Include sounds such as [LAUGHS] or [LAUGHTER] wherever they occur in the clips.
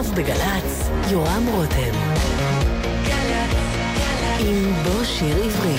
עכשיו בגל"צ, יורם רותם. עם בוא שיר עברי.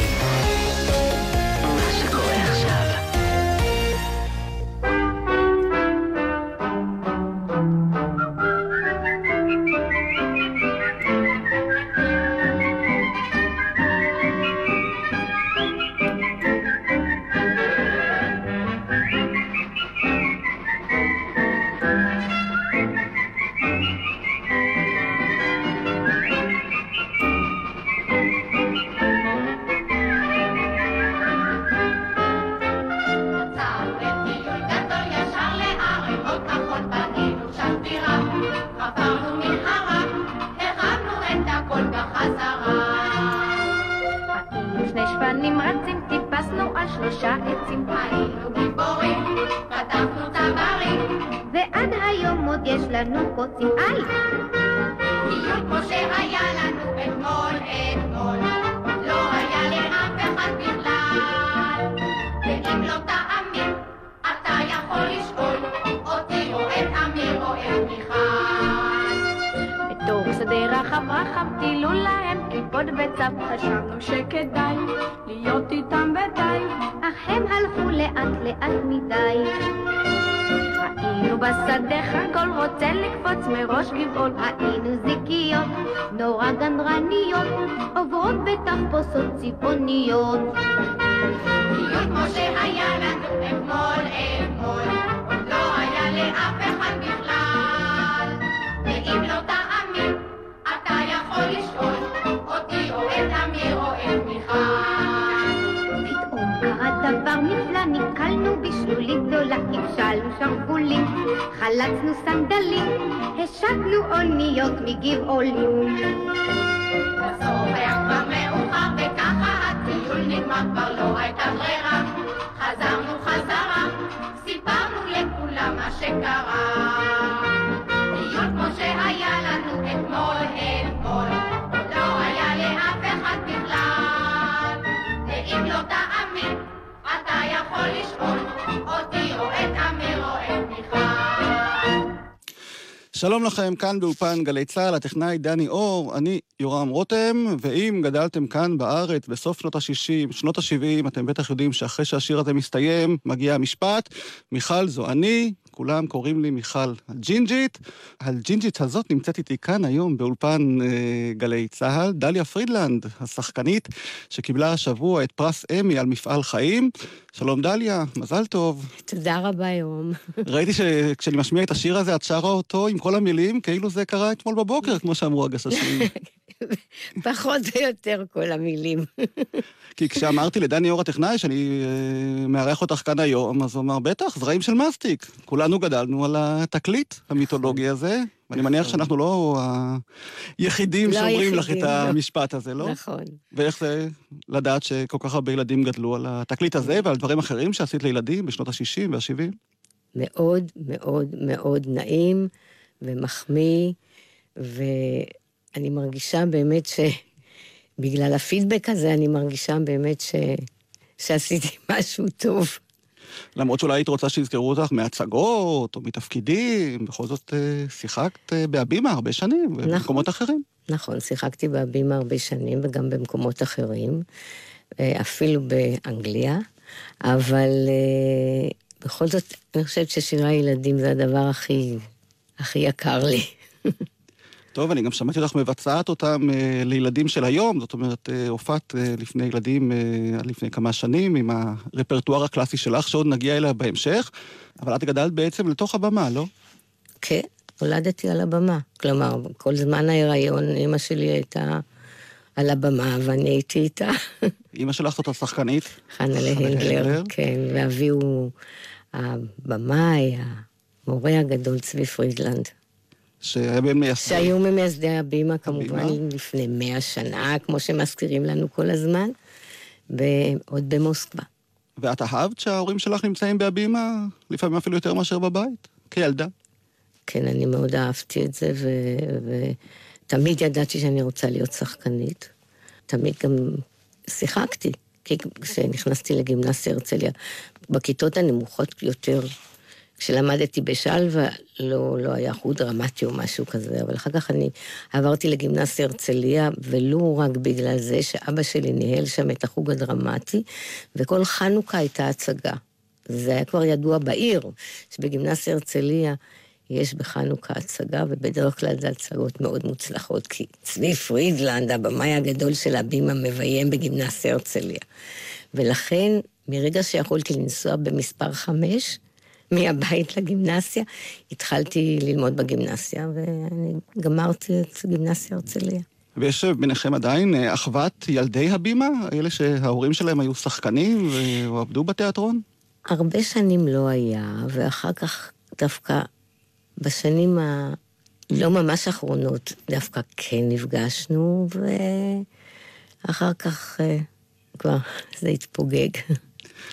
חלצנו סנדלים, השקנו אוניות מגבעולים. בסוף היה כבר מאוחר וככה הטיול נגמר כבר לא הייתה ברירה. חזרנו חזרה, סיפרנו לכולם מה שקרה. שלום לכם, כאן באופן גלי צה"ל, הטכנאי דני אור, אני יורם רותם, ואם גדלתם כאן בארץ בסוף שנות ה-60, שנות ה-70, אתם בטח יודעים שאחרי שהשיר הזה מסתיים, מגיע המשפט, מיכל זו אני, כולם קוראים לי מיכל הג'ינג'ית. הג'ינג'ית הזאת נמצאת איתי כאן היום באולפן אה, גלי צה"ל, דליה פרידלנד, השחקנית שקיבלה השבוע את פרס אמי על מפעל חיים. שלום דליה, מזל טוב. תודה רבה, יום. ראיתי שכשאני משמיע את השיר הזה, את שרה אותו עם כל המילים, כאילו זה קרה אתמול בבוקר, כמו שאמרו הגששים. [LAUGHS] [LAUGHS] פחות או יותר כל המילים. [LAUGHS] כי כשאמרתי לדני אור הטכנאי שאני אה, מארח אותך כאן היום, אז הוא אמר, בטח, זרעים של מסטיק. כולנו גדלנו על התקליט המיתולוגי הזה, ואני מניח נכון. שאנחנו לא היחידים לא שאומרים לך את לא. המשפט הזה, לא? נכון. ואיך זה לדעת שכל כך הרבה ילדים גדלו על התקליט הזה ועל דברים אחרים שעשית לילדים בשנות ה-60 וה-70? מאוד מאוד מאוד נעים ומחמיא, ואני מרגישה באמת ש... בגלל הפידבק הזה, אני מרגישה באמת ש... שעשיתי [LAUGHS] משהו טוב. למרות שאולי היית רוצה שיזכרו אותך מהצגות או מתפקידים, בכל זאת אה, שיחקת אה, בהבימה הרבה שנים, נכון, במקומות אחרים. נכון, שיחקתי בהבימה הרבה שנים וגם במקומות אחרים, אה, אפילו באנגליה, אבל בכל זאת, אני חושבת ששירי ילדים זה הדבר הכי, הכי יקר לי. [LAUGHS] טוב, אני גם שמעתי אותך מבצעת אותם אה, לילדים של היום, זאת אומרת, אה, הופעת אה, לפני ילדים אה, לפני כמה שנים עם הרפרטואר הקלאסי שלך, שעוד נגיע אליה בהמשך, אבל את גדלת בעצם לתוך הבמה, לא? כן, הולדתי על הבמה. כלומר, כל זמן ההיריון אמא שלי הייתה על הבמה, ואני הייתי איתה. אמא שלך זאת השחקנית? חנה להנגלר, כן, ואבי הוא הבמאי, המורה הגדול צבי פרידלנד. שהיה בין מייסדי... שהיו ממייסדי הבימה, כמובן, הבימה? לפני מאה שנה, כמו שמזכירים לנו כל הזמן, ועוד במוסקבה. ואת אהבת שההורים שלך נמצאים בהבימה, לפעמים אפילו יותר מאשר בבית, כילדה? כן, אני מאוד אהבתי את זה, ותמיד ידעתי שאני רוצה להיות שחקנית. תמיד גם שיחקתי, כי כשנכנסתי לגימנסיה הרצליה, בכיתות הנמוכות יותר, כשלמדתי בשלווה לא, לא היה חוג דרמטי או משהו כזה, אבל אחר כך אני עברתי לגימנסיה הרצליה, ולו רק בגלל זה שאבא שלי ניהל שם את החוג הדרמטי, וכל חנוכה הייתה הצגה. זה היה כבר ידוע בעיר, שבגימנסיה הרצליה יש בחנוכה הצגה, ובדרך כלל זה הצגות מאוד מוצלחות, כי צבי פרידלנד, הבמאי הגדול של הבימה, מביים בגימנסיה הרצליה. ולכן, מרגע שיכולתי לנסוע במספר חמש, מהבית לגימנסיה, התחלתי ללמוד בגימנסיה, ואני גמרתי את גימנסיה הרצליה. ויש ביניכם עדיין אה, אחוות ילדי הבימה? אלה שההורים שלהם היו שחקנים ועבדו בתיאטרון? הרבה שנים לא היה, ואחר כך דווקא בשנים הלא ממש אחרונות דווקא כן נפגשנו, ואחר כך אה, כבר זה התפוגג.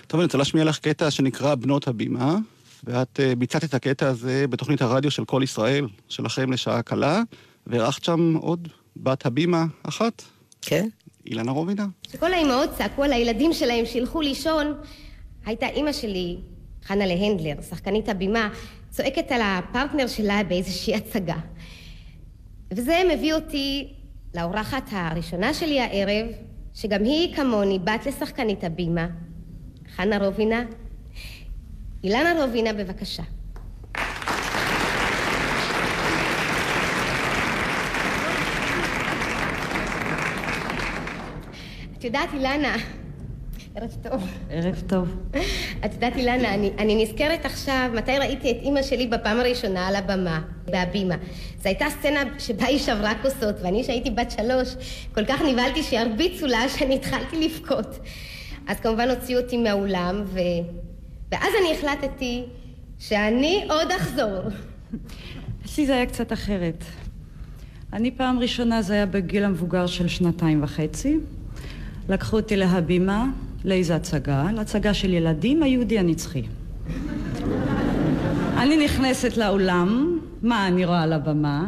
טוב, אני רוצה להשמיע לך קטע שנקרא בנות הבימה, ואת uh, ביצעת את הקטע הזה בתוכנית הרדיו של כל ישראל, שלכם לשעה קלה, ואירחת שם עוד בת הבימה אחת. כן. אילנה רובינה. כשכל האימהות צעקו על הילדים שלהם שילכו לישון, הייתה אימא שלי, חנה להנדלר, שחקנית הבימה, צועקת על הפרטנר שלה באיזושהי הצגה. וזה מביא אותי לאורחת הראשונה שלי הערב, שגם היא כמוני בת לשחקנית הבימה, חנה רובינה. אילנה רובינה, בבקשה. את יודעת, אילנה, ערב טוב. ערב טוב. את יודעת, אילנה, אני, אני נזכרת עכשיו מתי ראיתי את אימא שלי בפעם הראשונה על הבמה, בהבימה. זו הייתה סצנה שבה היא שברה כוסות, ואני, שהייתי בת שלוש, כל כך נבהלתי שירביצו לה שאני התחלתי לבכות. אז כמובן הוציאו אותי מהאולם, ו... ואז אני החלטתי שאני עוד אחזור. אצלי זה היה קצת אחרת. אני פעם ראשונה, זה היה בגיל המבוגר של שנתיים וחצי. לקחו אותי להבימה, לאיזו הצגה, להצגה של ילדים, היהודי הנצחי. אני נכנסת לאולם, מה אני רואה על הבמה?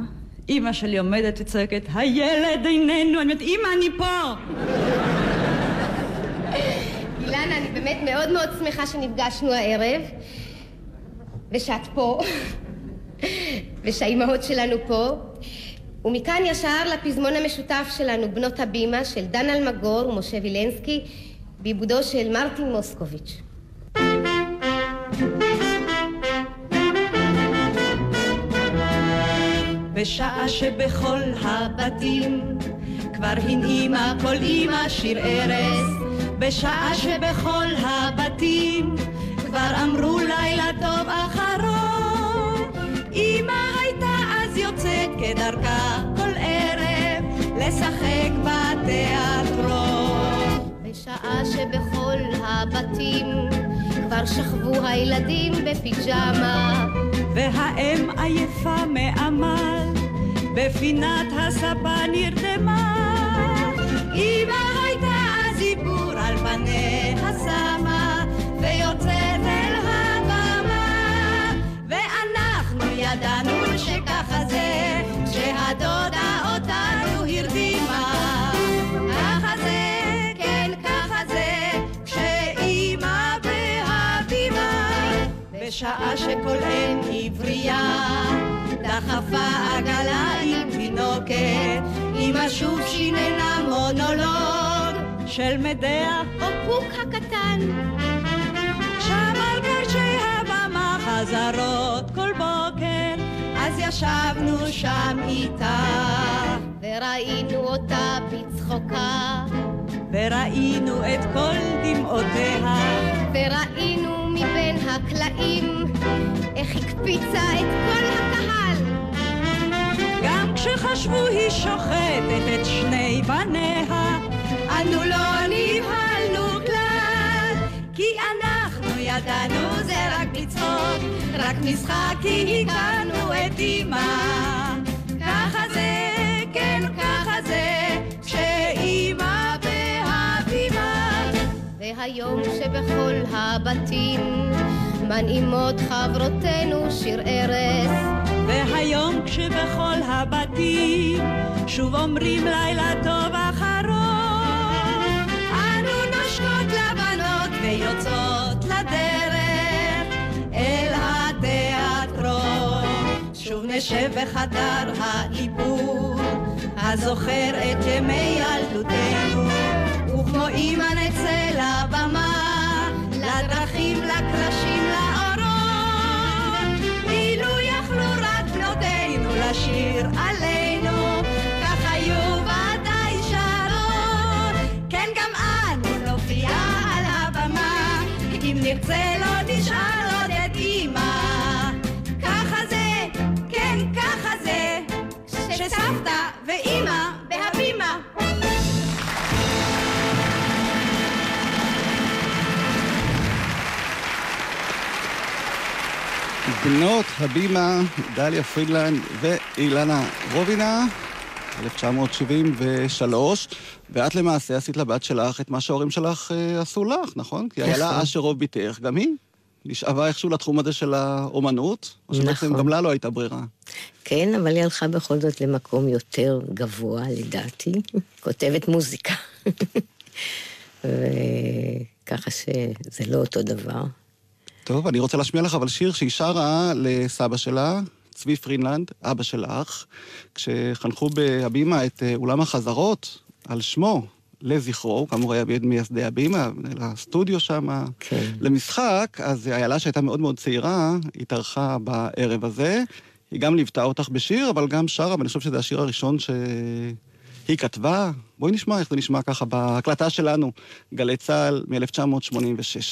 אימא שלי עומדת וצועקת, הילד איננו, אני אומרת, אימא, אני פה! אילנה, אני באמת מאוד מאוד שמחה שנפגשנו הערב, ושאת פה, ושהאימהות שלנו פה. ומכאן ישר לפזמון המשותף שלנו, בנות הבימה, של דן אלמגור ומשה וילנסקי, בעיבודו של מרטין מוסקוביץ'. בשעה שבכל הבתים כבר הנעימה כל אמא שיר ארס, בשעה שבכל הבתים כבר אמרו לילה טוב אחרון, אמא הייתה אז יוצאת כדרכה כל ערב לשחק בתיאטרון. בשעה שבכל הבתים כבר שכבו הילדים בפיג'מה. והאם עייפה מעמל בפינת הספה נרדמה. אמא פניה שמה ויוצאת אל הבמה. ואנחנו ידענו שככה זה כשהדודה אותנו הרדימה. ככה כן שכל אם עברייה דחפה עגלה עם תינוקת אמא שוב שיננה מונולוג של מדע או פוק הקטן, שם על גרשי הבמה חזרות כל בוקר אז ישבנו שם איתה. וראינו אותה בצחוקה, וראינו את כל דמעותיה. וראינו מבין הקלעים איך הקפיצה את כל הקהל. גם כשחשבו היא שוחטת את שני בניה אנו לא נבהלנו כלל כי אנחנו ידענו זה רק לצחוק רק משחק כי הכרנו את אמא ככה זה, כן ככה זה כשאמא בהבימה והיום שבכל הבתים מנעימות חברותינו שיר ארס, והיום כשבכל הבתים שוב אומרים לילה טוב אחרון ויוצאות לדרך אל התיאטרון נשב בחדר העיבור, הזוכר את ימי ילדותנו, וכמו אמא נצא לבמה, לדרכים, לקרשים, לאורות. אילו יכלו רק בנותינו לשיר עלינו, נרצה לא נשאר עוד את אמא. ככה זה, כן, ככה זה, שסבתא ואימא בהבימה. בנות הבימה, דליה פרידלנד ואילנה רובינה, 1973, ואת למעשה עשית לבת שלך את מה שההורים שלך אה, עשו לך, נכון? כי איילה נכון. אשרוב בתך, גם היא נשאבה איכשהו לתחום הזה של האומנות, או שבעצם נכון. גם לה לא הייתה ברירה. כן, אבל היא הלכה בכל זאת למקום יותר גבוה, לדעתי. [LAUGHS] כותבת מוזיקה. [LAUGHS] וככה שזה לא אותו דבר. טוב, אני רוצה להשמיע לך אבל שיר שהיא שרה לסבא שלה, צבי פרינלנד, אבא שלך, כשחנכו בהבימה את אה, אולם החזרות על שמו, לזכרו, הוא כאמור היה ביד מייסדי הבימה, מנהל הסטודיו שם, כן. למשחק, אז איילה שהייתה מאוד מאוד צעירה, התארחה בערב הזה. היא גם ליוותה אותך בשיר, אבל גם שרה, ואני חושב שזה השיר הראשון שהיא כתבה. בואי נשמע איך זה נשמע ככה בהקלטה שלנו, גלי צה"ל מ-1986.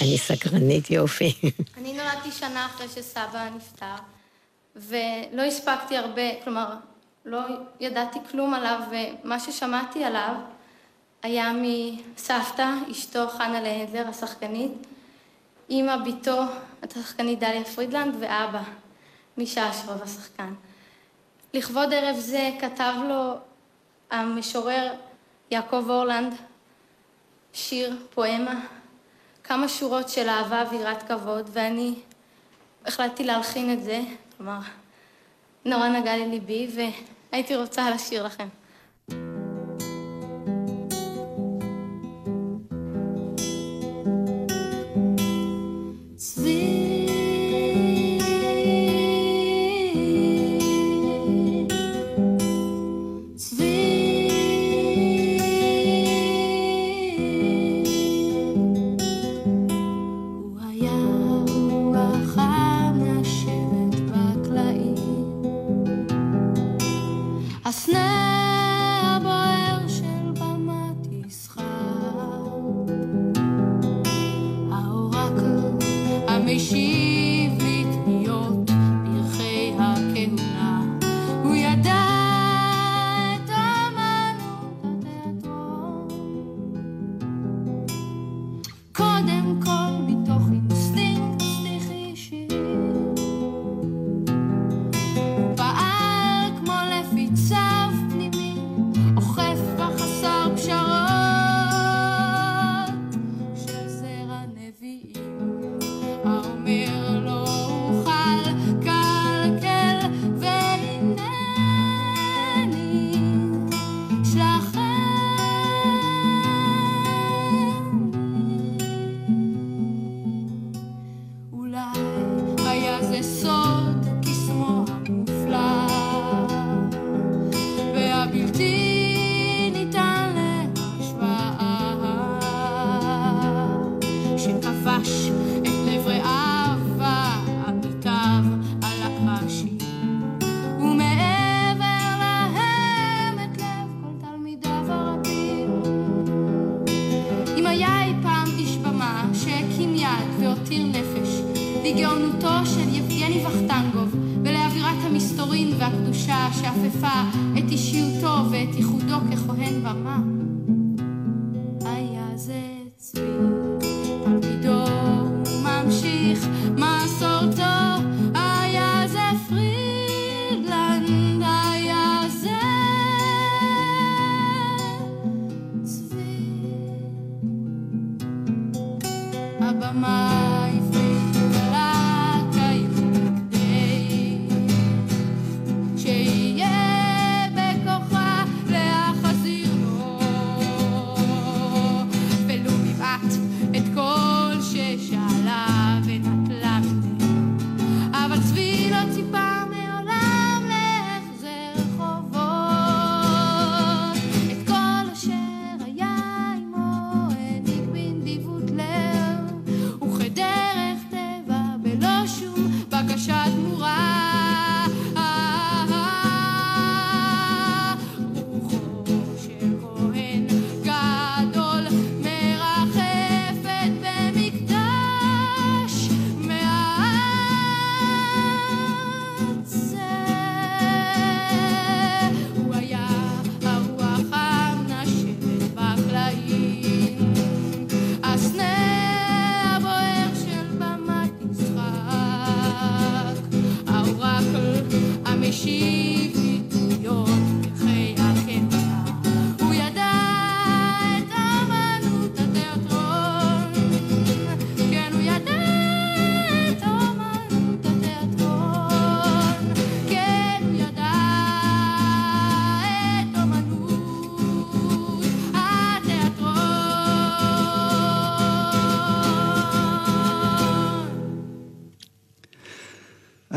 אני סקרנית יופי. אני נולדתי שנה אחרי שסבא נפטר, ולא הספקתי הרבה, כלומר, לא ידעתי כלום עליו, ומה ששמעתי עליו היה מסבתא, אשתו חנה להנדלר, השחקנית, אימא, בתו, השחקנית דליה פרידלנד, ואבא, מישה אשרוב השחקן. לכבוד ערב זה כתב לו המשורר יעקב אורלנד שיר, פואמה, כמה שורות של אהבה ויראת כבוד, ואני החלטתי להלחין את זה, כלומר, נורא נגע לליבי, והייתי רוצה לשיר לכם.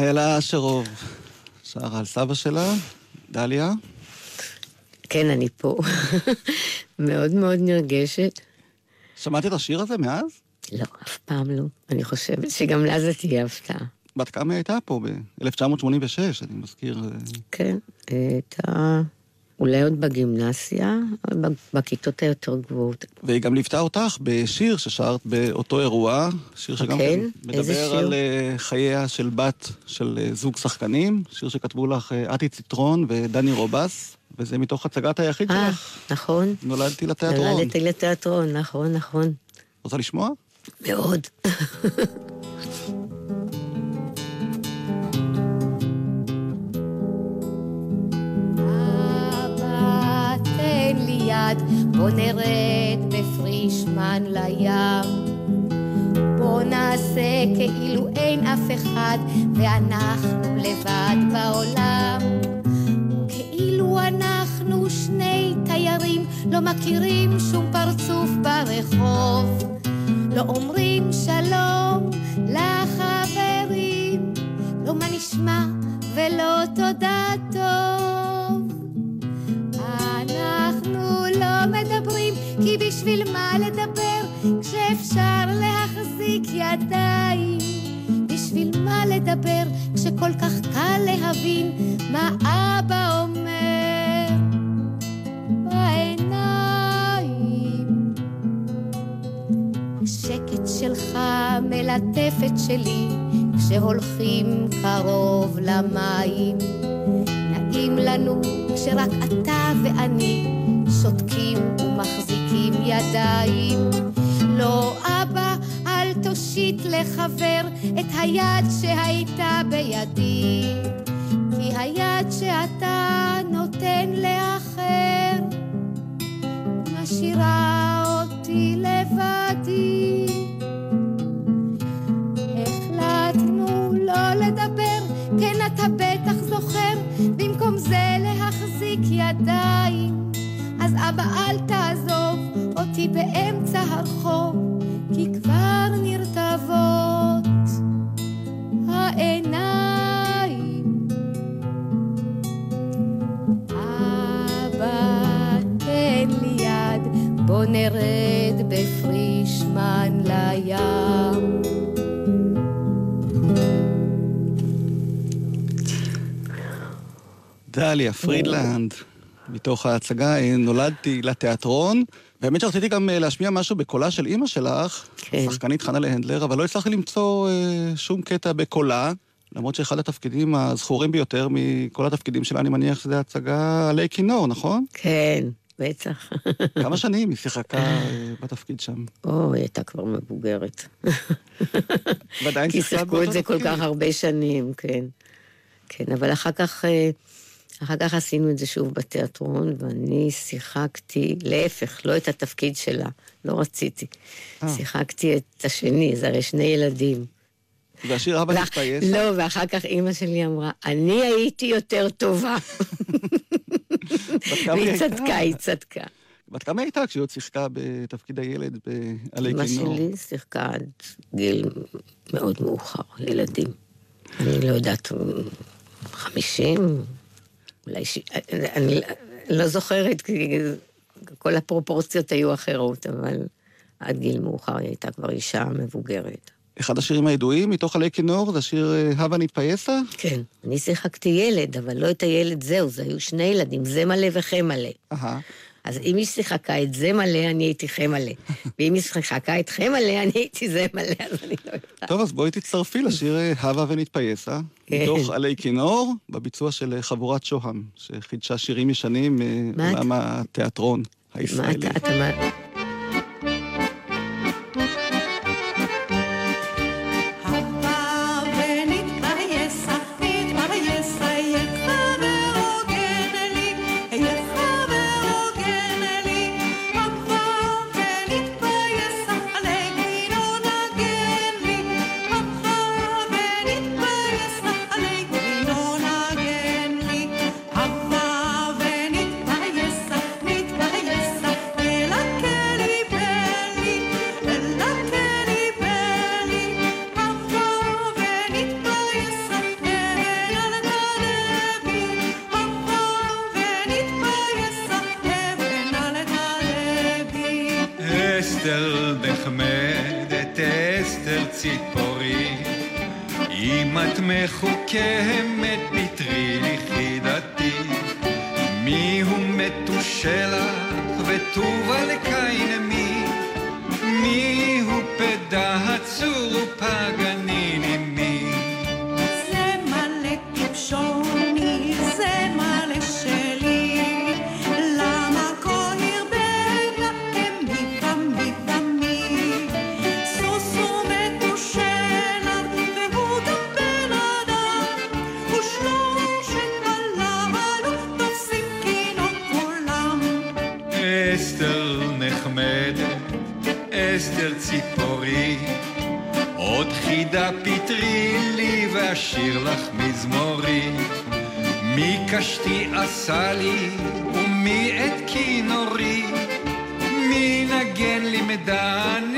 איילה אשרוב שרה על סבא שלה, דליה. כן, אני פה. מאוד מאוד נרגשת. שמעת את השיר הזה מאז? לא, אף פעם לא. אני חושבת שגם לה זה תהיה הפתעה. בת כמה הייתה פה? ב-1986, אני מזכיר. אה, כן, הייתה אולי עוד בגימנסיה, בכיתות היותר גבוהות. והיא גם ליוותה אותך בשיר ששרת באותו אירוע, שיר שגם כן? כן מדבר שיר? על אה, חייה של בת של אה, זוג שחקנים, שיר שכתבו לך אה, אתי ציטרון ודני רובס, וזה מתוך הצגת היחיד אה, שלך, נכון. נולדתי לתיאטרון. נולדתי לתיאטרון, נכון, נכון. רוצה לשמוע? מאוד. [LAUGHS] תן לי יד, בוא נרד בפרישמן לים. בוא נעשה כאילו אין אף אחד, ואנחנו לבד בעולם. כאילו אנחנו שני תיירים, לא מכירים שום פרצוף ברחוב. לא אומרים שלום לחברים, לא מה נשמע ולא תודה טוב. כי בשביל מה לדבר כשאפשר להחזיק ידיים? בשביל מה לדבר כשכל כך קל להבין מה אבא אומר בעיניים? השקט שלך מלטפת שלי כשהולכים קרוב למים. נעים לנו כשרק אתה ואני שותקים ומחזיקים ידיים. לא אבא, אל תושיט לחבר את היד שהייתה בידי, כי היד שאתה נותן לאחר משאירה אותי לבדי. החלטנו לא לדבר, כן אתה בטח זוכר, במקום זה להחזיק ידיים. אבא אל תעזוב אותי באמצע הרחוב, כי כבר נרטבות העיניים. אבא, תן לי יד, בוא נרד בפרישמן לים. דליה פרידלנד, מתוך ההצגה אה, נולדתי לתיאטרון. והאמת שרציתי גם אה, להשמיע משהו בקולה של אימא שלך, כן. השחקנית חנה להנדלר, אבל לא הצלחתי למצוא אה, שום קטע בקולה, למרות שאחד התפקידים הזכורים ביותר מכל התפקידים שלה, אני מניח שזה הצגה עלי כינור, נכון? כן, בטח. כמה שנים היא שיחקה אה, [LAUGHS] בתפקיד שם? או, היא הייתה כבר מבוגרת. ועדיין כי שיחקה שיחקו באותו את זה כל תפקיד. כך הרבה שנים, כן. כן, אבל אחר כך, אה, אחר כך עשינו את זה שוב בתיאטרון, ואני שיחקתי, להפך, לא את התפקיד שלה, לא רציתי. אה. שיחקתי את השני, זה הרי שני ילדים. והשיר אבא מתפייס. לא, ואחר כך אימא שלי אמרה, אני הייתי יותר טובה. והיא? צדקה, היא צדקה. בת כמה הייתה כשהיא עוד שיחקה בתפקיד הילד בעלי אמא כינור? שלי שיחקה עד גיל מאוד מאוחר, ילדים. אני לא יודעת, חמישים, אולי ש... אני לא זוכרת, כי כל הפרופורציות היו אחרות, אבל עד גיל מאוחר היא הייתה כבר אישה מבוגרת. אחד השירים הידועים מתוך עלי כינור זה השיר אה, הווה נתפייסה? כן. אני שיחקתי ילד, אבל לא את הילד זהו, זה היו שני ילדים, זה מלא וחם מלא. אהה. אז אם היא שיחקה את זה מלא, אני הייתי חם מלא. [LAUGHS] ואם היא שיחקה את חם מלא, אני הייתי זה מלא, אז אני לא יודעת. טוב, אז בואי תצטרפי לשיר אה, הווה ונתפייסה, כן. מתוך עלי כינור, בביצוע של אה, חבורת שוהם, שחידשה שירים ישנים מה מעולם התיאטרון מה הישראלי. אתה, מחוכמת פטרי לי חידתי, מי הוא מתושלח וטובה לקין לי ואשיר לך מזמורי. מי קשתי עשה לי ומי את כינורי, מי נגן לי מדעני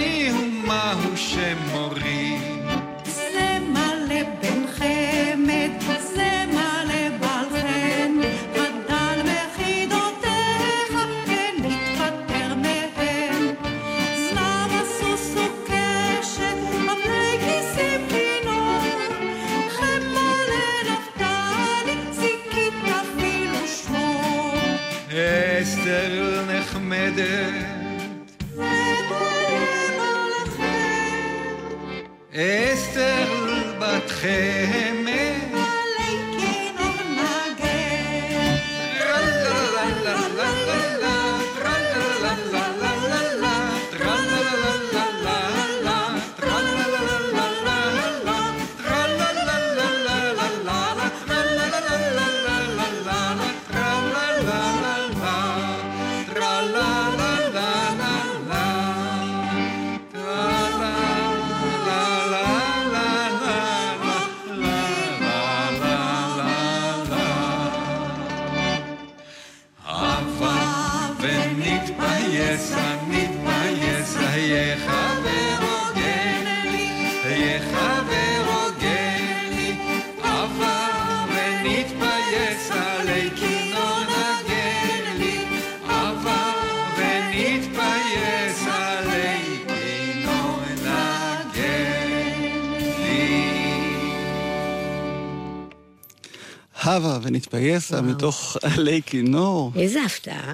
הווה ונתפייסה מתוך עלי כינור. איזה הפתעה.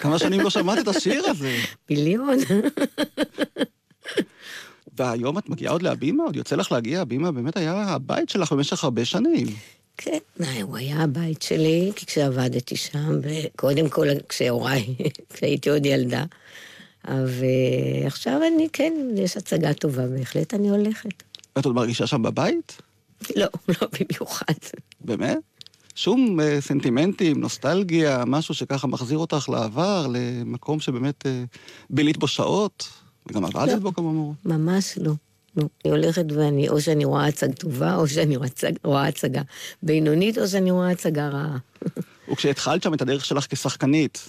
כמה שנים לא שמעת את השיר הזה. [LAUGHS] מיליון. [LAUGHS] והיום את מגיעה עוד להבימה? עוד יוצא לך להגיע? הבימה באמת היה הבית שלך במשך הרבה שנים. כן, אה, הוא היה הבית שלי כי כשעבדתי שם, וקודם כל כשהוריי, [LAUGHS] כשהייתי עוד ילדה. ועכשיו אני, כן, יש הצגה טובה בהחלט, אני הולכת. את עוד מרגישה שם בבית? לא, לא במיוחד. באמת? שום אה, סנטימנטים, נוסטלגיה, משהו שככה מחזיר אותך לעבר, למקום שבאמת אה, בילית בו שעות, וגם עבדת לא. בו כאמור. ממש לא. לא. אני הולכת ואני, או שאני רואה הצגה טובה, או שאני רואה הצג- רואה הצגה בינונית, או שאני רואה הצגה רעה. [LAUGHS] וכשהתחלת שם את הדרך שלך כשחקנית,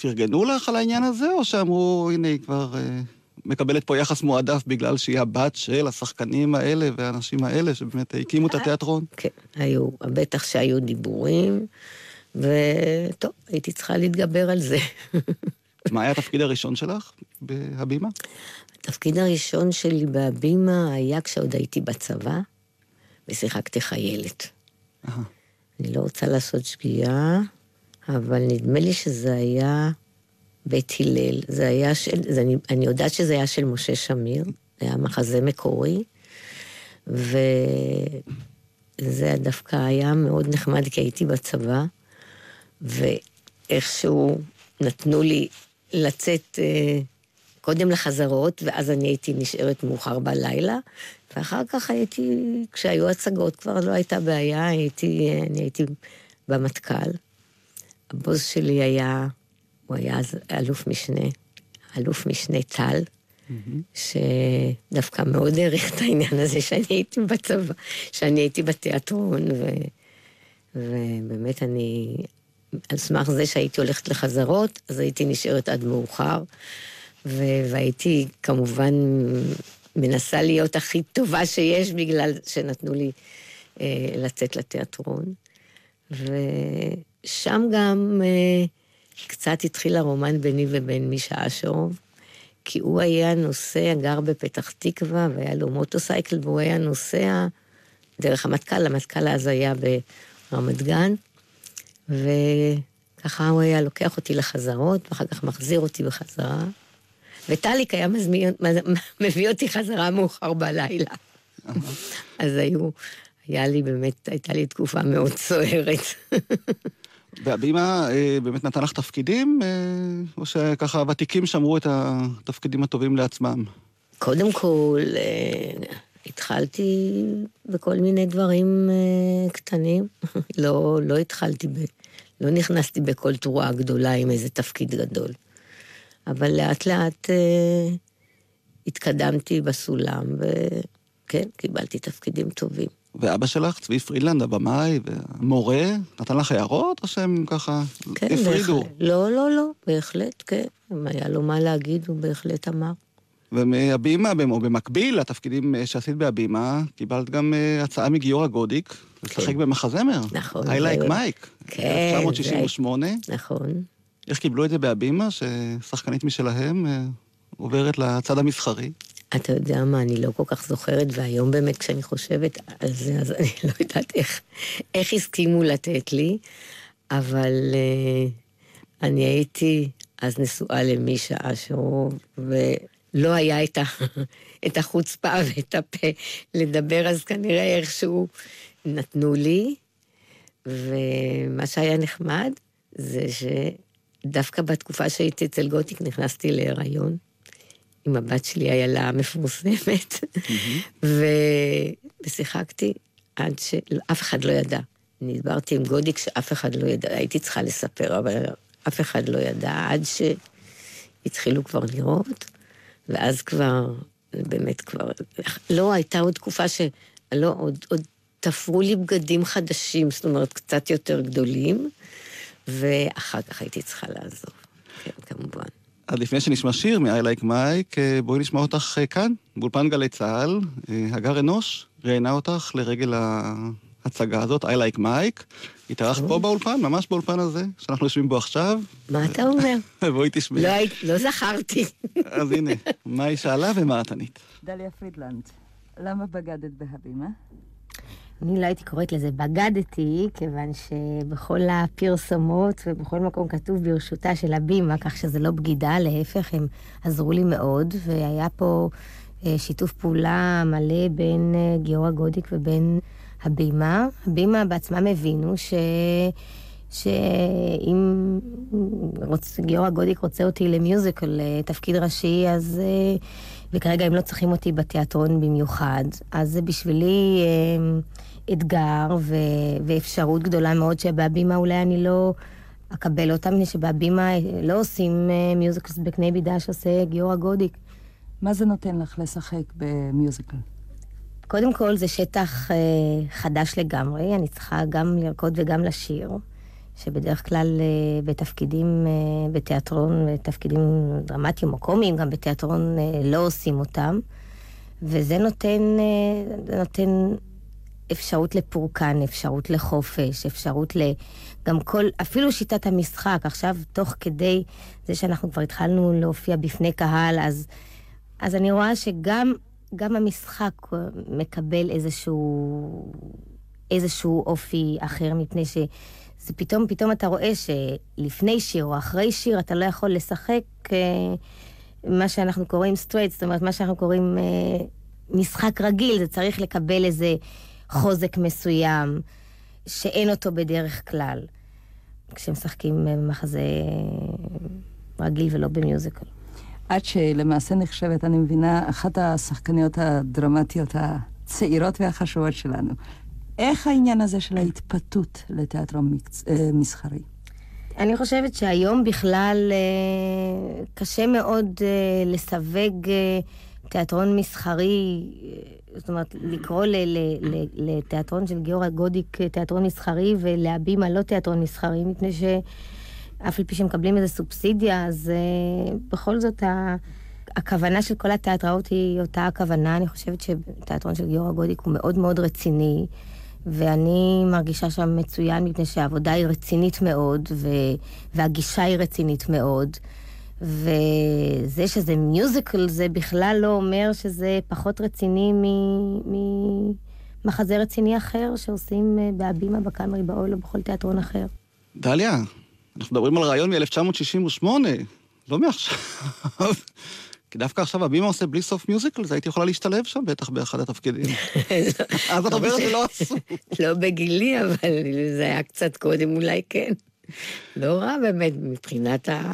פרגנו לך על העניין הזה, או שאמרו, הנה, היא כבר אה, מקבלת פה יחס מועדף בגלל שהיא הבת של השחקנים האלה והאנשים האלה שבאמת הקימו את התיאטרון? כן, היו, בטח שהיו דיבורים, וטוב, הייתי צריכה להתגבר על זה. [LAUGHS] מה היה התפקיד הראשון שלך בהבימה? התפקיד הראשון שלי בהבימה היה כשעוד הייתי בצבא, ושיחקתי חיילת. אני לא רוצה לעשות שגיאה, אבל נדמה לי שזה היה בית הלל. זה היה של, זה, אני, אני יודעת שזה היה של משה שמיר, זה היה מחזה מקורי, וזה דווקא היה מאוד נחמד, כי הייתי בצבא, ואיכשהו נתנו לי לצאת אה, קודם לחזרות, ואז אני הייתי נשארת מאוחר בלילה, ואחר כך הייתי, כשהיו הצגות כבר לא הייתה בעיה, הייתי, אני הייתי במטכ"ל. הבוס שלי היה, הוא היה אז אלוף משנה, אלוף משנה טל, שדווקא מאוד העריך את העניין הזה שאני הייתי בצבא, שאני הייתי בתיאטרון, ו... ובאמת אני, על סמך זה שהייתי הולכת לחזרות, אז הייתי נשארת עד מאוחר, ו... והייתי כמובן מנסה להיות הכי טובה שיש, בגלל שנתנו לי אה, לצאת לתיאטרון. ושם גם אה, קצת התחיל הרומן ביני ובין מישה אשרוב, כי הוא היה נוסע, גר בפתח תקווה, והיה לו מוטוסייקל, והוא היה נוסע דרך המטכ"ל, המטכ"ל אז היה ברמת גן, וככה הוא היה לוקח אותי לחזרות, ואחר כך מחזיר אותי בחזרה. וטאליק היה מזמין, [LAUGHS] מביא אותי חזרה מאוחר בלילה. אז היו, היה לי באמת, הייתה לי תקופה מאוד סוערת. [LAUGHS] והבימה אה, באמת נתן לך תפקידים, אה, או שככה הוותיקים שמרו את התפקידים הטובים לעצמם? קודם כל, אה, התחלתי בכל מיני דברים קטנים. [LAUGHS] לא, לא התחלתי ב... לא נכנסתי בכל תרועה גדולה עם איזה תפקיד גדול. אבל לאט לאט התקדמתי בסולם, וכן, קיבלתי תפקידים טובים. ואבא שלך, צבי פרילנד, הבמאי והמורה, נתן לך הערות, או שהם ככה כן, הפרידו? בהחלט. לא, לא, לא, בהחלט, כן. אם היה לו מה להגיד, הוא בהחלט אמר. ומהבימה, או במקביל לתפקידים אה, שעשית בהבימה, קיבלת גם אה, הצעה מגיורא גודיק, לשחק במחזמר. נכון. I like מייק. כן, 1968. נכון. איך קיבלו את זה בהבימה, ששחקנית משלהם אה, עוברת לצד המסחרי? אתה יודע מה, אני לא כל כך זוכרת, והיום באמת כשאני חושבת על זה, אז אני לא יודעת איך, איך הסכימו לתת לי, אבל uh, אני הייתי אז נשואה למישה אשרוב, ולא היה את, ה, [LAUGHS] את החוצפה ואת הפה לדבר, אז כנראה איכשהו נתנו לי, ומה שהיה נחמד זה שדווקא בתקופה שהייתי אצל גותיק נכנסתי להיריון. עם הבת שלי איילה המפורסמת, ו... ושיחקתי עד שאף אחד לא ידע. אני דיברתי עם גודיק שאף אחד לא ידע, הייתי צריכה לספר, אבל אף אחד לא ידע, עד שהתחילו כבר לראות, ואז כבר, באמת כבר, לא, הייתה עוד תקופה ש... לא, עוד, עוד תפרו לי בגדים חדשים, זאת אומרת, קצת יותר גדולים, ואחר כך הייתי צריכה לעזוב, כן, כמובן. אז לפני שנשמע שיר מ-I like מייק, אה, בואי נשמע אותך אה, כאן, באולפן גלי צה"ל. אה, הגר אנוש ראיינה אותך לרגל ההצגה הזאת, I like מייק. התארחת פה באולפן, ממש באולפן הזה, שאנחנו יושבים בו עכשיו. מה אתה אומר? [LAUGHS] בואי תשמעי. לא, לא זכרתי. [LAUGHS] אז הנה, מה היא שאלה ומה את ענית. דליה פרידלנד, למה בגדת בהבימה? אני לא הייתי קוראת לזה בגדתי, כיוון שבכל הפרסומות ובכל מקום כתוב ברשותה של הבימה, כך שזה לא בגידה, להפך, הם עזרו לי מאוד, והיה פה אה, שיתוף פעולה מלא בין אה, גיורא גודיק ובין הבימה. הבימה בעצמם הבינו ש... שאם רוצ... גיורא גודיק רוצה אותי ל musical, לתפקיד ראשי, אז... אה, וכרגע הם לא צריכים אותי בתיאטרון במיוחד, אז זה בשבילי אה, אתגר ו... ואפשרות גדולה מאוד שבהבימה אולי אני לא אקבל אותה, מפני שבהבימה אה, לא עושים אה, musicals בקנה מידה שעושה גיורא גודיק. מה זה נותן לך לשחק ב musical? קודם כל זה שטח אה, חדש לגמרי, אני צריכה גם לרקוד וגם לשיר, שבדרך כלל אה, בתפקידים אה, בתיאטרון, בתפקידים דרמטיים או קומיים, גם בתיאטרון אה, לא עושים אותם, וזה נותן, אה, נותן אפשרות לפורקן, אפשרות לחופש, אפשרות ל... גם כל, אפילו שיטת המשחק, עכשיו תוך כדי זה שאנחנו כבר התחלנו להופיע בפני קהל, אז, אז אני רואה שגם גם המשחק מקבל איזשהו, איזשהו אופי אחר, מפני שזה פתאום, פתאום אתה רואה שלפני שיר או אחרי שיר אתה לא יכול לשחק אה, מה שאנחנו קוראים straight, זאת אומרת, מה שאנחנו קוראים אה, משחק רגיל, זה צריך לקבל איזה חוזק מסוים, שאין אותו בדרך כלל, כשמשחקים במחזה רגיל ולא במיוזיקל. את שלמעשה נחשבת, אני מבינה, אחת השחקניות הדרמטיות הצעירות והחשובות שלנו. איך העניין הזה של ההתפתות לתיאטרון מקצ... אה, מסחרי? אני חושבת שהיום בכלל אה, קשה מאוד אה, לסווג תיאטרון מסחרי, זאת אומרת, לקרוא ל- ל- ל- לתיאטרון של גיורא גודיק אה, תיאטרון מסחרי ולהבימה לא תיאטרון מסחרי, מפני שאף על פי שמקבלים איזו סובסידיה, אז אה, בכל זאת ה... הכוונה של כל התיאטראות היא אותה הכוונה. אני חושבת שתיאטרון של גיורא גודיק הוא מאוד מאוד רציני, ואני מרגישה שם מצוין, מפני שהעבודה היא רצינית מאוד, ו... והגישה היא רצינית מאוד. וזה שזה מיוזיקל זה בכלל לא אומר שזה פחות רציני ממחזה רציני אחר שעושים אה, בהבימה, בקאמרי, באוהל או בכל תיאטרון אחר. דליה, אנחנו מדברים על רעיון מ-1968, לא מעכשיו. כי דווקא עכשיו הבימה עושה בלי סוף מיוזיקל, אז הייתי יכולה להשתלב שם בטח באחד התפקידים. [LAUGHS] אז את אומרת שלא עשו. [LAUGHS] לא בגילי, אבל זה היה קצת קודם, אולי כן. לא רע באמת מבחינת ה...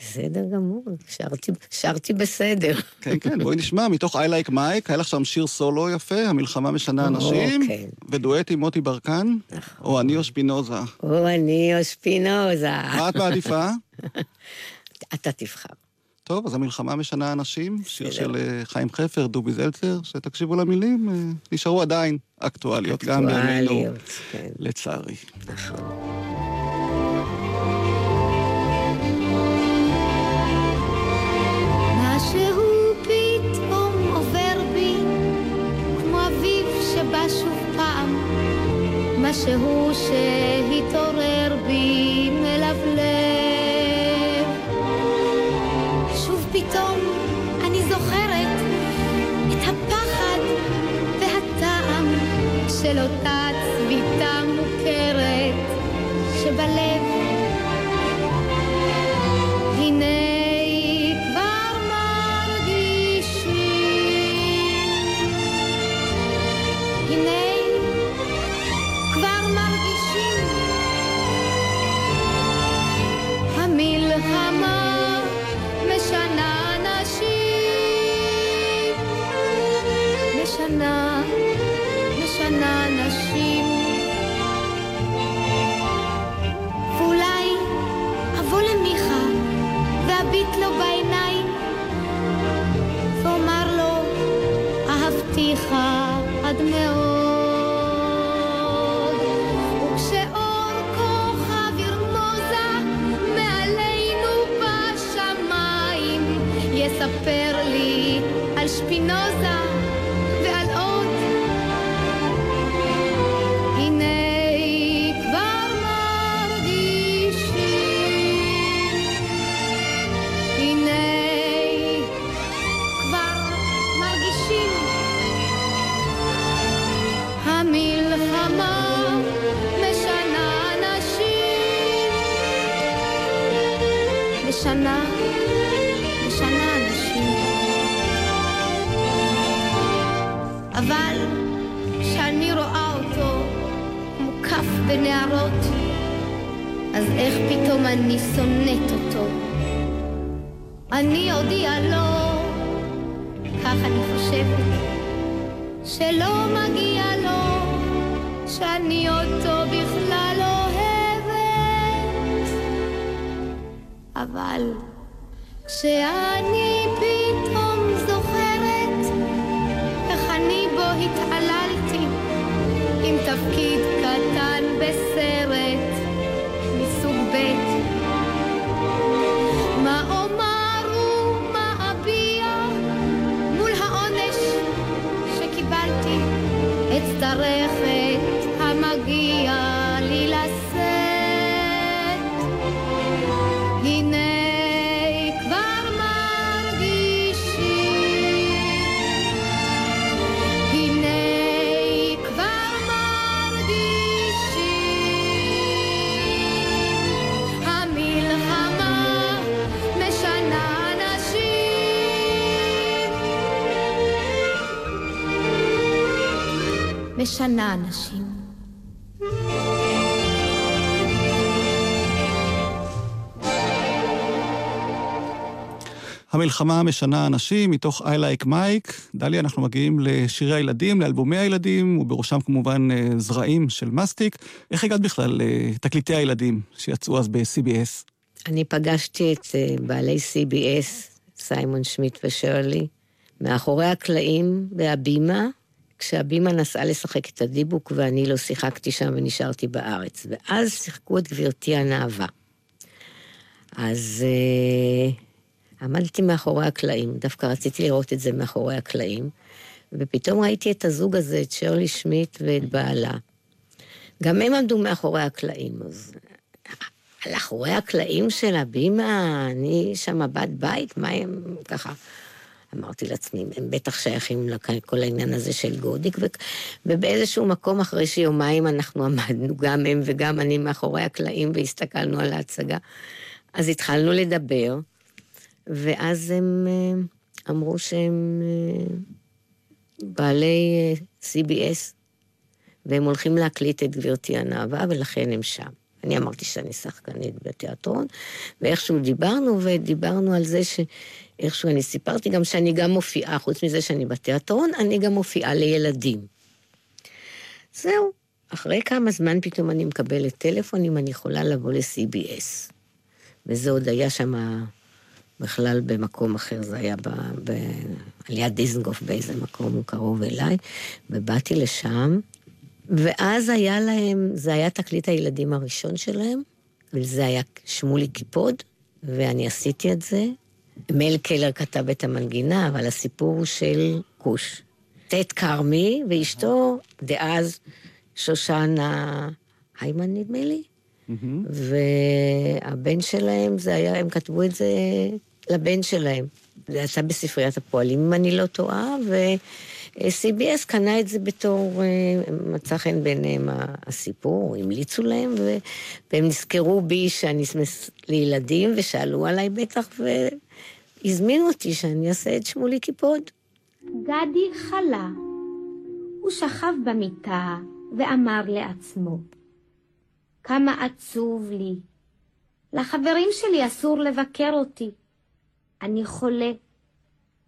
בסדר גמור, שרתי, שרתי בסדר. כן, כן, בואי נשמע, מתוך I Like Mike, היה לך שם שיר סולו יפה, המלחמה משנה אנשים, אוקיי. ודואט עם מוטי ברקן, או אני או שפינוזה. או אני או שפינוזה. מה את מעדיפה? [LAUGHS] אתה תבחר. טוב, אז המלחמה משנה אנשים, שיר. של אה, חיים חפר, דובי זלצר, שתקשיבו למילים, אה, נשארו עדיין אקטואליות, גם בימינו, כן. לצערי. משהו משנה, משנה אנשים. אבל כשאני רואה אותו מוקף בנערות אז איך פתאום אני שונאת אותו? אני אודיע לו, כך אני חושבת, שלא מגיע לו, שאני אותו בכלל אבל כשאני פתאום זוכרת איך אני בו התעללתי עם תפקיד קטן בסרט משנה אנשים המלחמה משנה אנשים, מתוך I Like Mike. דליה, אנחנו מגיעים לשירי הילדים, לאלבומי הילדים, ובראשם כמובן אה, זרעים של מסטיק. איך הגעת בכלל לתקליטי הילדים שיצאו אז ב-CBS? אני פגשתי את אה, בעלי CBS, סיימון שמיט ושרלי, מאחורי הקלעים בהבימה, כשהבימה נסעה לשחק את הדיבוק ואני לא שיחקתי שם ונשארתי בארץ. ואז שיחקו את גברתי הנאווה. אז אה, עמדתי מאחורי הקלעים, דווקא רציתי לראות את זה מאחורי הקלעים, ופתאום ראיתי את הזוג הזה, את שרלי שמיט ואת בעלה. גם הם עמדו מאחורי הקלעים, אז על אחורי הקלעים של הבימה, אני שם בת בית, מה הם ככה? אמרתי לעצמי, הם בטח שייכים לכל העניין הזה של גודיק, ו- ובאיזשהו מקום אחרי שיומיים אנחנו עמדנו, גם הם וגם אני מאחורי הקלעים, והסתכלנו על ההצגה. אז התחלנו לדבר, ואז הם אה, אמרו שהם אה, בעלי אה, CBS, והם הולכים להקליט את גברתי הנאווה, ולכן הם שם. אני אמרתי שאני שחקנית בתיאטרון, ואיכשהו דיברנו, ודיברנו על זה שאיכשהו אני סיפרתי גם שאני גם מופיעה, חוץ מזה שאני בתיאטרון, אני גם מופיעה לילדים. זהו, אחרי כמה זמן פתאום אני מקבלת טלפון אם אני יכולה לבוא ל-CBS. וזה עוד היה שם בכלל במקום אחר, זה היה ב, ב, על יד דיזנגוף באיזה מקום קרוב אליי, ובאתי לשם, ואז היה להם, זה היה תקליט הילדים הראשון שלהם, וזה היה שמולי קיפוד, ואני עשיתי את זה. מל קלר כתב את המנגינה, אבל הסיפור הוא של כוש. טט כרמי ואשתו, דאז שושנה היימן נדמה לי, והבן שלהם, זה היה, הם כתבו את זה לבן שלהם. זה יצא בספריית הפועלים, אם אני לא טועה, ו-CBS קנה את זה בתור, אה, מצא חן בעיניהם הסיפור, המליצו להם, ו- והם נזכרו בי שאני סמס לילדים, ושאלו עליי בטח, והזמינו אותי שאני אעשה את שמולי קיפוד. גדי חלה. הוא שכב במיטה ואמר לעצמו, כמה עצוב לי. לחברים שלי אסור לבקר אותי. אני חולה.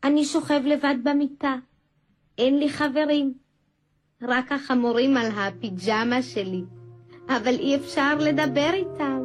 אני שוכב לבד במיטה. אין לי חברים. רק החמורים על הפיג'מה שלי. אבל אי אפשר לדבר איתם.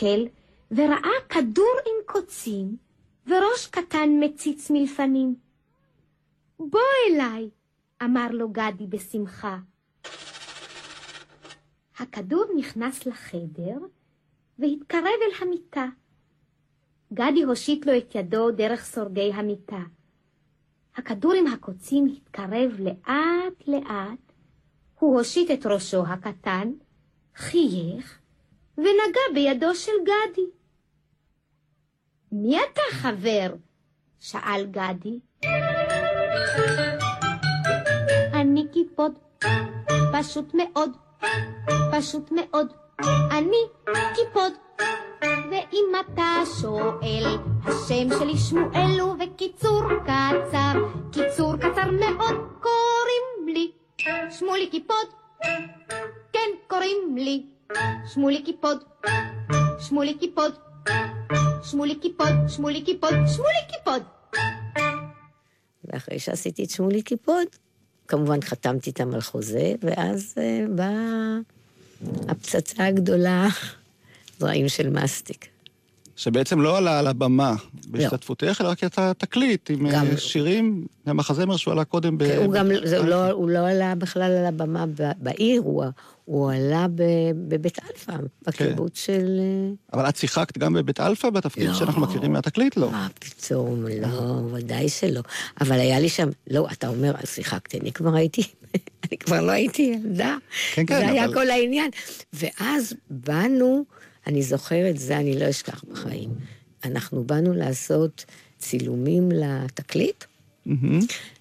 הסתכל וראה כדור עם קוצים וראש קטן מציץ מלפנים. בוא אליי, אמר לו גדי בשמחה. הכדור נכנס לחדר והתקרב אל המיטה. גדי הושיט לו את ידו דרך סורגי המיטה. הכדור עם הקוצים התקרב לאט לאט. הוא הושיט את ראשו הקטן, חייך ונגע בידו של גדי. מי אתה חבר? שאל גדי. אני קיפוד, פשוט מאוד, פשוט מאוד. אני קיפוד. ואם אתה שואל, השם שלי שמואל ובקיצור קצר, קיצור קצר מאוד קוראים לי שמולי קיפוד. כן, קוראים לי שמולי קיפוד. שמולי קיפוד. שמולי קיפוד, שמולי קיפוד, שמולי קיפוד. ואחרי שעשיתי את שמולי קיפוד, כמובן חתמתי איתם על חוזה, ואז אה, באה הפצצה הגדולה, [LAUGHS] זרעים של מסטיק. שבעצם לא עלה על הבמה בהשתתפותך, אלא רק יצא תקליט עם גם- אה, שירים, מהמחזמר שהוא עלה קודם ב... הוא גם, זה לא, הוא לא עלה בכלל על הבמה בעיר, הוא, הוא עלה בבית אלפא, בקיבוץ של... אה, אבל את שיחקת גם בבית אלפא בתפקיד לא. שאנחנו מכירים מהתקליט, לא? מה פתאום, לא, ודאי שלא. אבל היה לי שם, לא, אתה אומר, שיחקתי, אני כבר הייתי, [LAUGHS] אני כבר לא הייתי ילדה. כן, כן, זה היה אבל- כל העניין. ואז באנו, אני זוכרת, זה אני לא אשכח בחיים. אנחנו באנו לעשות צילומים לתקליט.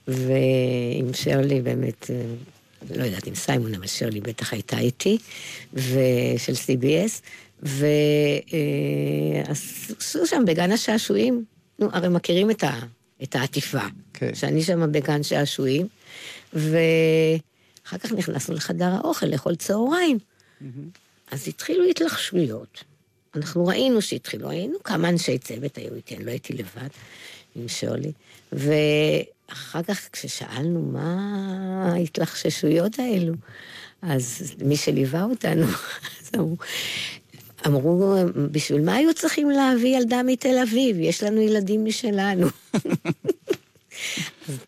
ועם שרלי באמת, אה, לא יודעת אם סיימון, אבל שרלי בטח הייתה איתי, ושל CBS, ועשו שם בגן השעשועים, נו, הרי מכירים את, ה, את העטיפה, כן. שאני שם בגן שעשועים, ואחר כך נכנסנו לחדר האוכל לאכול צהריים. אז התחילו התלחשויות. אנחנו ראינו שהתחילו, היינו כמה אנשי צוות היו איתי, אני לא הייתי לבד עם שולי. ואחר כך כששאלנו מה ההתלחששויות האלו, אז מי שליווה אותנו, [LAUGHS] אז אמרו, אמרו, בשביל מה היו צריכים להביא ילדה מתל אביב? יש לנו ילדים משלנו. [LAUGHS]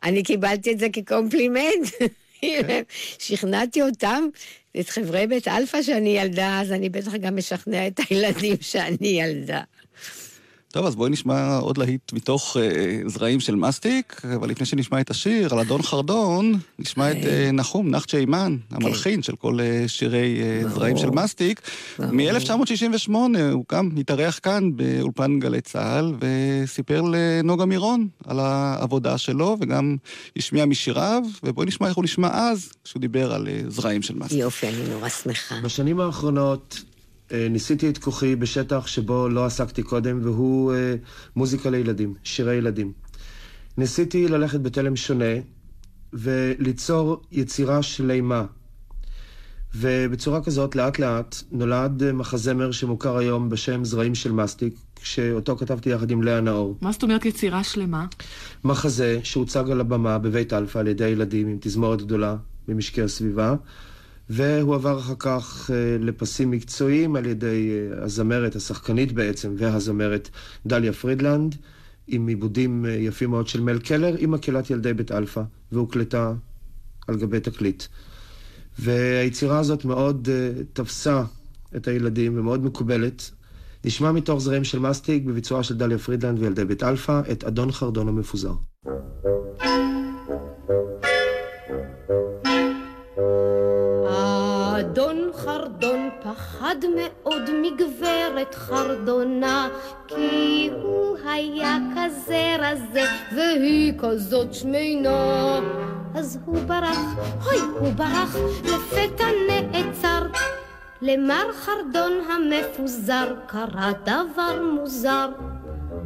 אני קיבלתי את זה כקומפלימנט. [LAUGHS] שכנעתי אותם, את חברי בית אלפא שאני ילדה, אז אני בטח גם משכנע את הילדים שאני ילדה. טוב, אז בואי נשמע עוד להיט מתוך אה, זרעים של מסטיק, אבל לפני שנשמע את השיר על אדון חרדון, נשמע את אה, נחום, נחצ'ה אימן, המלחין של כל אה, שירי אה, ברור. זרעים של מסטיק. ברור. מ-1968 הוא גם התארח כאן באולפן גלי צה"ל, וסיפר לנוגה מירון על העבודה שלו, וגם השמיע משיריו, ובואי נשמע איך הוא נשמע אז, כשהוא דיבר על אה, זרעים של מסטיק. יופי, אני נורא שמחה. בשנים האחרונות ניסיתי את כוחי בשטח שבו לא עסקתי קודם, והוא אה, מוזיקה לילדים, שירי ילדים. ניסיתי ללכת בתלם שונה וליצור יצירה שלמה. ובצורה כזאת, לאט לאט, נולד אה, מחזמר שמוכר היום בשם זרעים של מסטיק, שאותו כתבתי יחד עם לאה נאור. מה זאת אומרת יצירה שלמה? מחזה שהוצג על הבמה בבית אלפא על ידי ילדים עם תזמורת גדולה ממשקי הסביבה, והוא עבר אחר כך אה, לפסים מקצועיים על ידי אה, הזמרת, השחקנית בעצם, והזמרת דליה פרידלנד, עם עיבודים אה, יפים מאוד של מל קלר, עם מקהלת ילדי בית אלפא, והוקלטה על גבי תקליט. והיצירה הזאת מאוד תפסה את הילדים ומאוד מקובלת. נשמע מתוך זרעים של מסטיק בביצועה של דליה פרידלנד וילדי בית אלפא את אדון חרדון המפוזר. אדון פחד מאוד מגברת חרדונה, כי הוא היה כזה רזה, והיא כזאת שמנה. אז הוא ברח, אוי, הוא ברח, לפתע נעצר. למר חרדון המפוזר קרה דבר מוזר.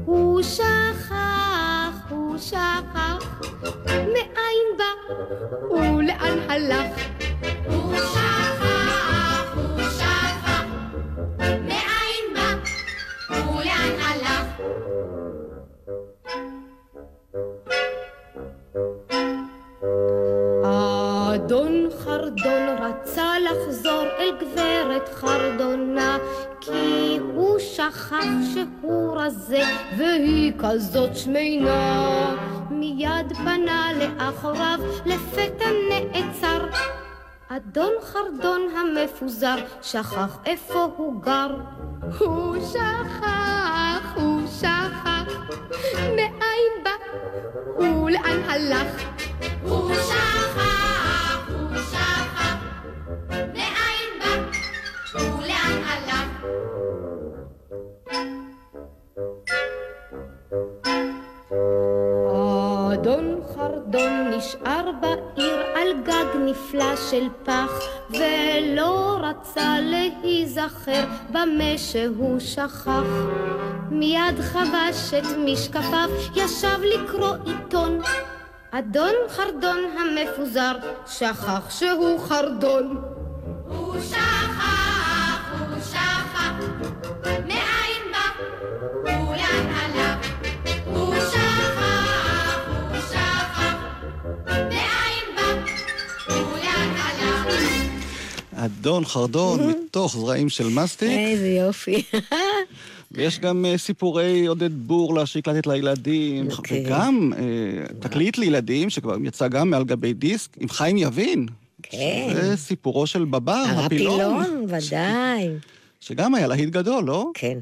הוא שכח, הוא שכח, מאין בא ולאן הלך. הוא מאין בא? ולאן הלך. אדון חרדון רצה לחזור אל גברת חרדונה כי הוא שכח שהוא רזה והיא כזאת שמנה מיד פנה לאחוריו לפתע נעצר אדון חרדון המפוזר שכח איפה הוא גר. הוא שכח, הוא שכח מאין בא ולאן הלך. הוא שכח, הוא שכח מאין בא ולאן הלך. אדון חרדון נשאר בעיר על גג נפלא של פח ולא רצה להיזכר במה שהוא שכח. מיד חבש את משקפיו ישב לקרוא עיתון. אדון חרדון המפוזר שכח שהוא חרדון אדון חרדון, מתוך זרעים של מסטיק. איזה יופי. ויש גם אה, סיפורי עודד בורלה שהקלטת לילדים, אוקיי. וגם אה, תקליט לילדים, שכבר יצא גם מעל גבי דיסק, עם חיים יבין. כן. זה סיפורו של בבר, הפילון, הפילון. ודאי. שגם היה להיט גדול, לא? כן.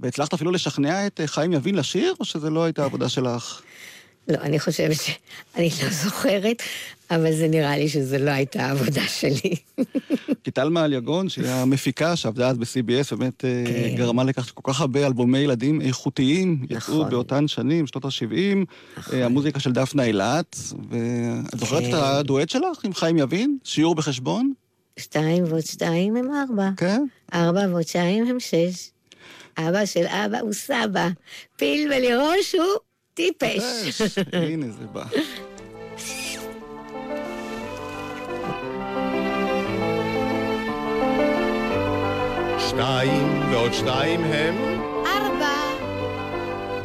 והצלחת אפילו לשכנע את אה, חיים יבין לשיר, או שזה לא הייתה עבודה שלך? לא, אני חושבת ש... אני לא זוכרת, אבל זה נראה לי שזו לא הייתה העבודה שלי. כי טלמה אליגון, שהיא המפיקה שעבדה אז ב-CBS, באמת אה, כן. גרמה לכך שכל כך הרבה אלבומי ילדים איכותיים יצאו נכון. באותן שנים, שנות ה-70, המוזיקה של דפנה אילת, ואת זוכרת כן. את הדואט שלך עם חיים יבין? שיעור בחשבון? שתיים ועוד שתיים הם ארבע. כן. ארבע ועוד שתיים הם שש. אבא של אבא הוא סבא. פיל ולראש הוא טיפש. הנה זה בא. שתיים ועוד שתיים הם, ארבע,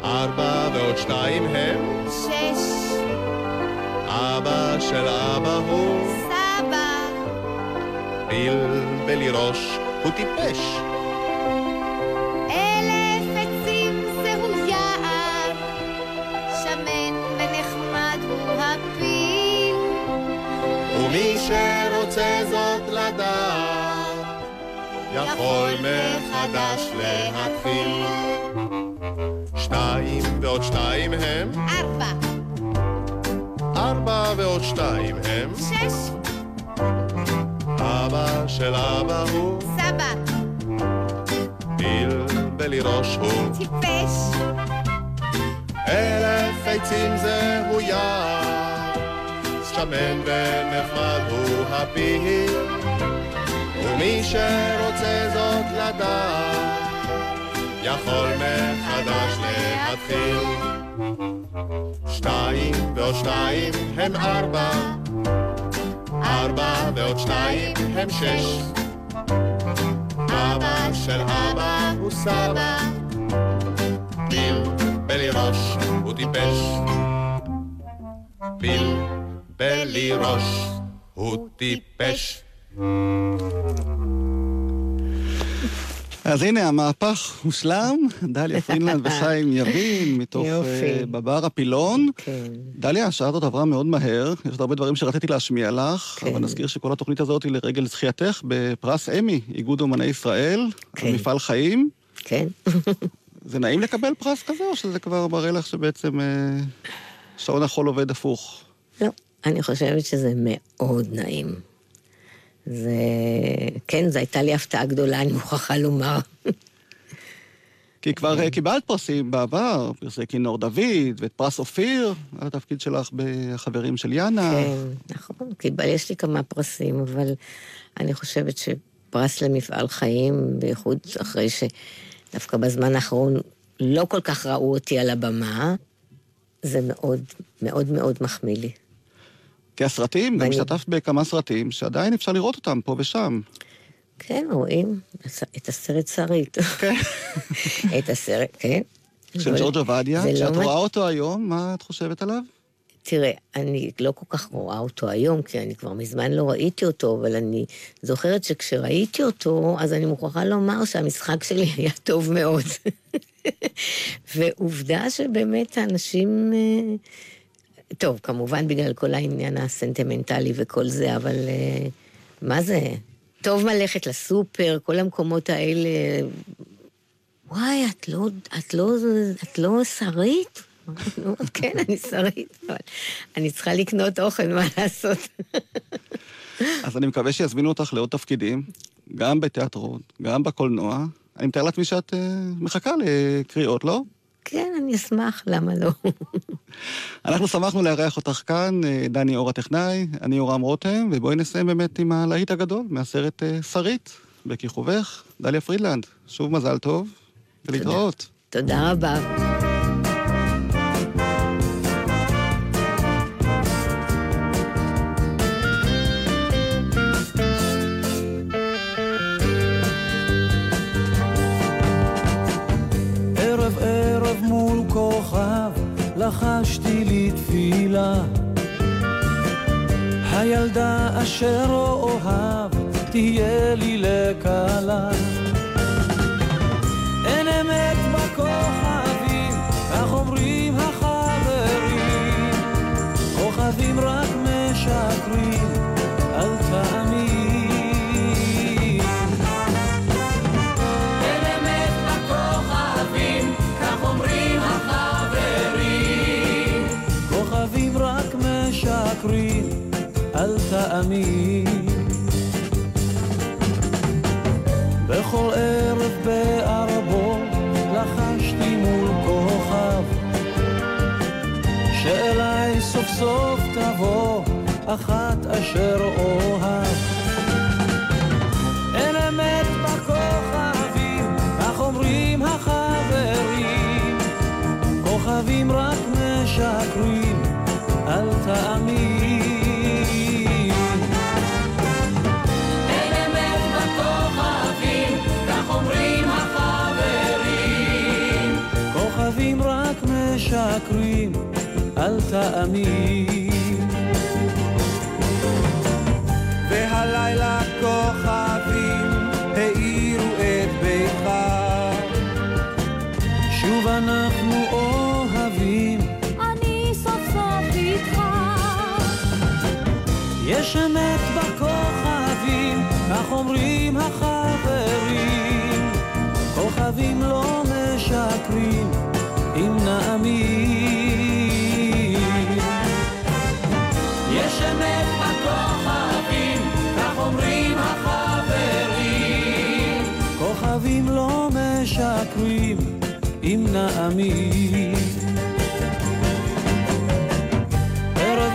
ארבע ועוד שתיים הם, שש, אבא של אבא הוא, סבא, פיל בלי ראש, הוא טיפש. יכול מחדש להתחיל. שתיים ועוד שתיים הם, ארבע, ארבע ועוד שתיים הם, שש, אבא של אבא הוא, סבא, פיל בלי ראש הוא. טיפש. אלף עצים זהו יער, שמן ונחמד הוא הפיל, ומי שרוצה זאת לדעת, יכול מחדש להתחיל. שתיים ועוד שתיים הם ארבע, ארבע ועוד שתיים הם שש. אבא של אבא הוא סבא, פיל בלי ראש הוא טיפש. פיל בלי ראש הוא טיפש. אז הנה, המהפך הושלם, דליה [LAUGHS] פרינלנד וחיים יבין, מתוך יופי. אה, בבר הפילון. כן. דליה, השעה הזאת עברה מאוד מהר, יש עוד הרבה דברים שרציתי להשמיע לך, כן. אבל נזכיר שכל התוכנית הזאת היא לרגל זכייתך בפרס אמי, איגוד אומני ישראל, כן. על מפעל חיים. כן. [LAUGHS] זה נעים לקבל פרס כזה, או שזה כבר מראה לך שבעצם אה, שעון החול עובד הפוך? לא, אני חושבת שזה מאוד נעים. זה... כן, זו הייתה לי הפתעה גדולה, אני מוכרחה לומר. כי כבר אה, קיבלת פרסים בעבר, פרסי כינור דוד, ואת פרס אופיר, על התפקיד שלך בחברים של יאנה. כן, נכון, קיבל, יש לי כמה פרסים, אבל אני חושבת שפרס למפעל חיים, בייחוד אחרי שדווקא בזמן האחרון לא כל כך ראו אותי על הבמה, זה מאוד מאוד מאוד מחמיא לי. כי הסרטים, גם השתתפת בכמה סרטים שעדיין אפשר לראות אותם פה ושם. כן, רואים את הסרט שרית. כן. [LAUGHS] את הסרט, כן. של ג'ורג' עובדיה, לא כשאת מה- רואה אותו היום, מה את חושבת עליו? תראה, אני לא כל כך רואה אותו היום, כי אני כבר מזמן לא ראיתי אותו, אבל אני זוכרת שכשראיתי אותו, אז אני מוכרחה לומר שהמשחק שלי [LAUGHS] היה טוב מאוד. [LAUGHS] ועובדה שבאמת האנשים... טוב, כמובן בגלל כל העניין הסנטימנטלי וכל זה, אבל אה, מה זה? טוב ללכת לסופר, כל המקומות האלה. וואי, את לא, את לא, את לא שרית? [LAUGHS] כן, אני שרית, אבל אני צריכה לקנות אוכל, מה לעשות? [LAUGHS] אז אני מקווה שיזמינו אותך לעוד תפקידים, גם בתיאטרון, גם בקולנוע. אני מתאר לעצמי שאת אה, מחכה לקריאות, לא? כן, אני אשמח, למה לא? אנחנו שמחנו לארח אותך כאן, אה, דני אור הטכנאי, אני יורם רותם, ובואי נסיים באמת עם הלהיט הגדול מהסרט אה, שרית, בכיכובך, דליה פרידלנד. שוב מזל טוב, ולהתראות. תודה רבה. אשר אוהב תהיה לי לכלה תאמין. בכל אחת אשר אוהב. אין אמת בכוכבים, כך אומרים החברים, כוכבים רק משקרים, אל תאמין. משקרים, אל תאמין. והלילה כוכבים האירו את ביתך. שוב אנחנו אוהבים, אני סוף סוף איתך. יש אמת בכוכבים, כך אומרים החברים. נאמין. ערב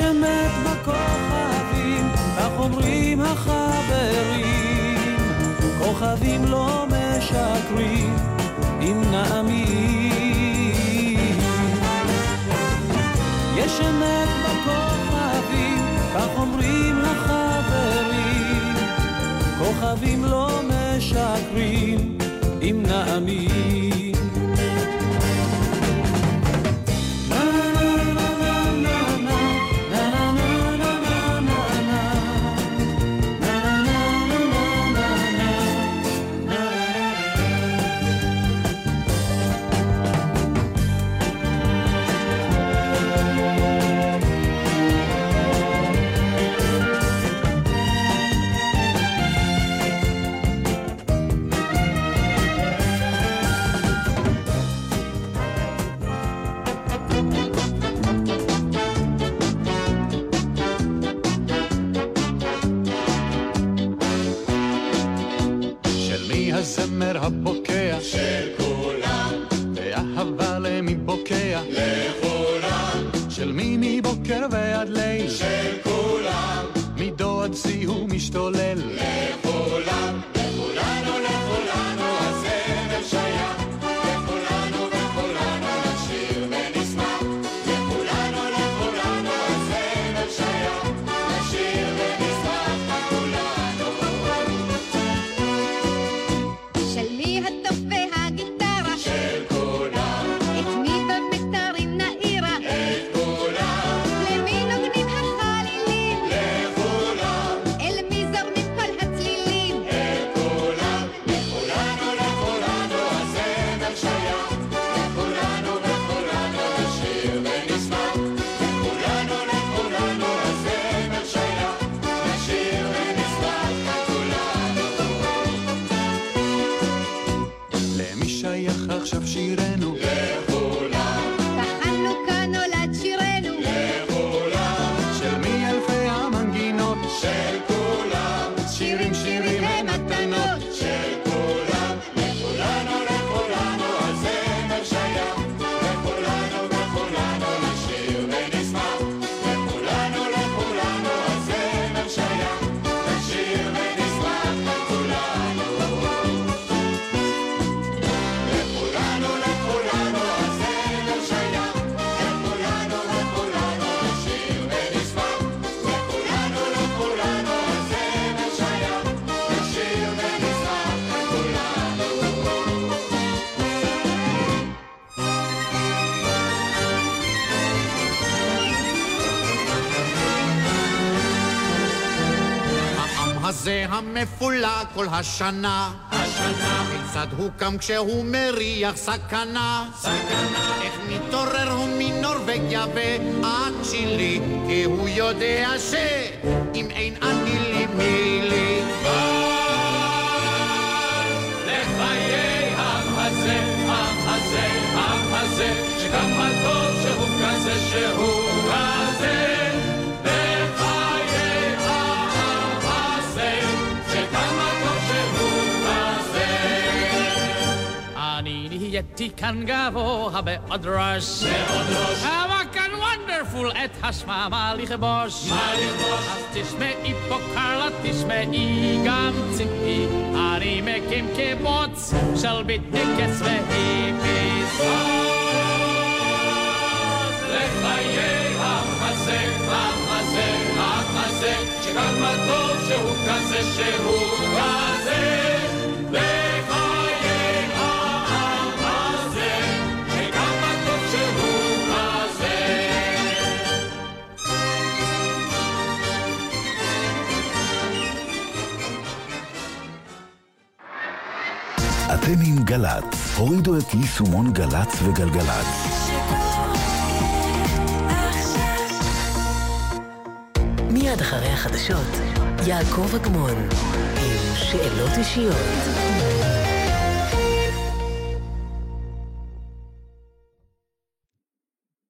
אמת בכוכבים, כך אומרים החברים. כוכבים לא משקרים, אם נאמין. יש אמת בכוכבים, כך אומרים החברים. כוכבים לא משקרים, אם נאמין. הבוקע? של כולם. ואהבה למי בוקע? לכולם. של מי מבוקר ועד ליל? של כולם. הזה המפולג כל השנה, השנה, כיצד הוא קם כשהוא מריח סכנה? סכנה. איך מתעורר הוא מנורבגיה ועד צ'ילי, כי הוא יודע שאם אין אני לי. לחיי העם הזה, שכמה טוב שהוא כזה שהוא כזה. נהייתי כאן גבוה מאוד ראש. כמה כאן וונדרפול את השממה לכבוש. מה לכבוש? אז תשמעי פה קרלה, תשמעי גם ציפי. אני מקים קיבוץ של ביטניקס והיפיס. לחיי העם הזה, העם הזה, העם הזה, שכמה טוב שהוא כזה שהוא כזה. אתם עם גל"צ, הורידו את יישומון גל"צ וגלגלצ. מיד אחרי החדשות, יעקב אגמון, עם שאלות אישיות.